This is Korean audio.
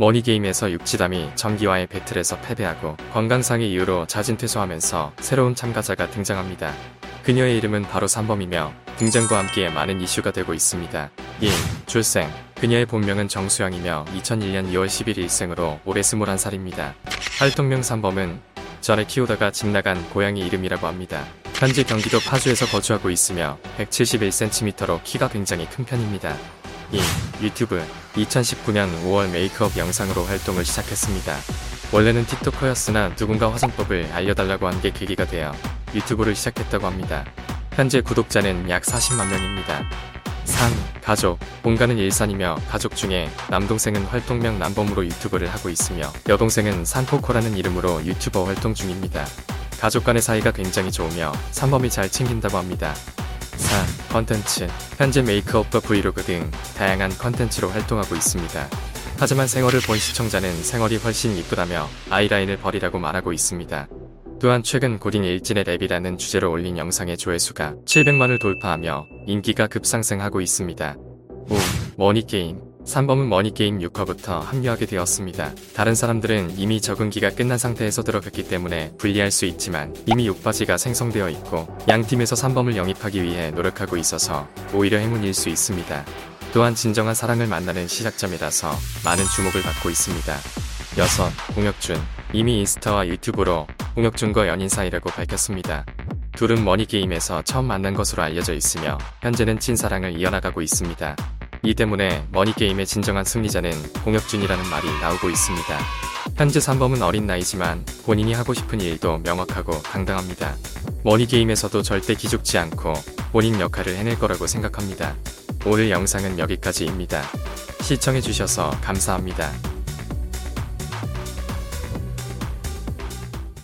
머니게임에서 육지담이 전기와의 배틀에서 패배하고 건강상의 이유로 자진 퇴소하면서 새로운 참가자가 등장합니다. 그녀의 이름은 바로 산범이며 등장과 함께 많은 이슈가 되고 있습니다. 1. 출생 그녀의 본명은 정수영이며 2001년 2월 11일 생으로 올해 21살입니다. 활동명 산범은 전에 키우다가 집 나간 고양이 이름이라고 합니다. 현재 경기도 파주에서 거주하고 있으며 171cm로 키가 굉장히 큰 편입니다. 2. 유튜브 2019년 5월 메이크업 영상으로 활동을 시작했습니다. 원래는 틱토커였으나 누군가 화장법을 알려달라고 한 게 계기가 되어 유튜브를 시작했다고 합니다. 현재 구독자는 약 40만 명입니다. 3. 가족 본가는 일산이며 가족 중에 남동생은 활동명 남범으로 유튜브를 하고 있으며 여동생은 산포코라는 이름으로 유튜버 활동 중입니다. 가족 간의 사이가 굉장히 좋으며 산범이 잘 챙긴다고 합니다. 4. 컨텐츠 현재 메이크업과 브이로그 등 다양한 컨텐츠로 활동하고 있습니다. 하지만 생얼을 본 시청자는 생얼이 훨씬 이쁘다며 아이라인을 버리라고 말하고 있습니다. 또한 최근 고딩 일진의 랩이라는 주제로 올린 영상의 조회수가 700만을 돌파하며 인기가 급상승하고 있습니다. 5. 머니게임 산범은 머니게임 6화부터 합류하게 되었습니다. 다른 사람들은 이미 적응기가 끝난 상태에서 들어갔기 때문에 불리할 수 있지만 이미 6바지가 생성되어 있고 양 팀에서 산범을 영입하기 위해 노력하고 있어서 오히려 행운일 수 있습니다. 또한 진정한 사랑을 만나는 시작점이라서 많은 주목을 받고 있습니다. 6. 공혁준 이미 인스타와 유튜브로 공혁준과 연인 사이라고 밝혔습니다. 둘은 머니게임에서 처음 만난 것으로 알려져 있으며 현재는 찐사랑을 이어나가고 있습니다. 이 때문에 머니게임의 진정한 승리자는 공혁준이라는 말이 나오고 있습니다. 현재 산범은 어린 나이지만 본인이 하고 싶은 일도 명확하고 당당합니다. 머니게임에서도 절대 기죽지 않고 본인 역할을 해낼 거라고 생각합니다. 오늘 영상은 여기까지입니다. 시청해주셔서 감사합니다.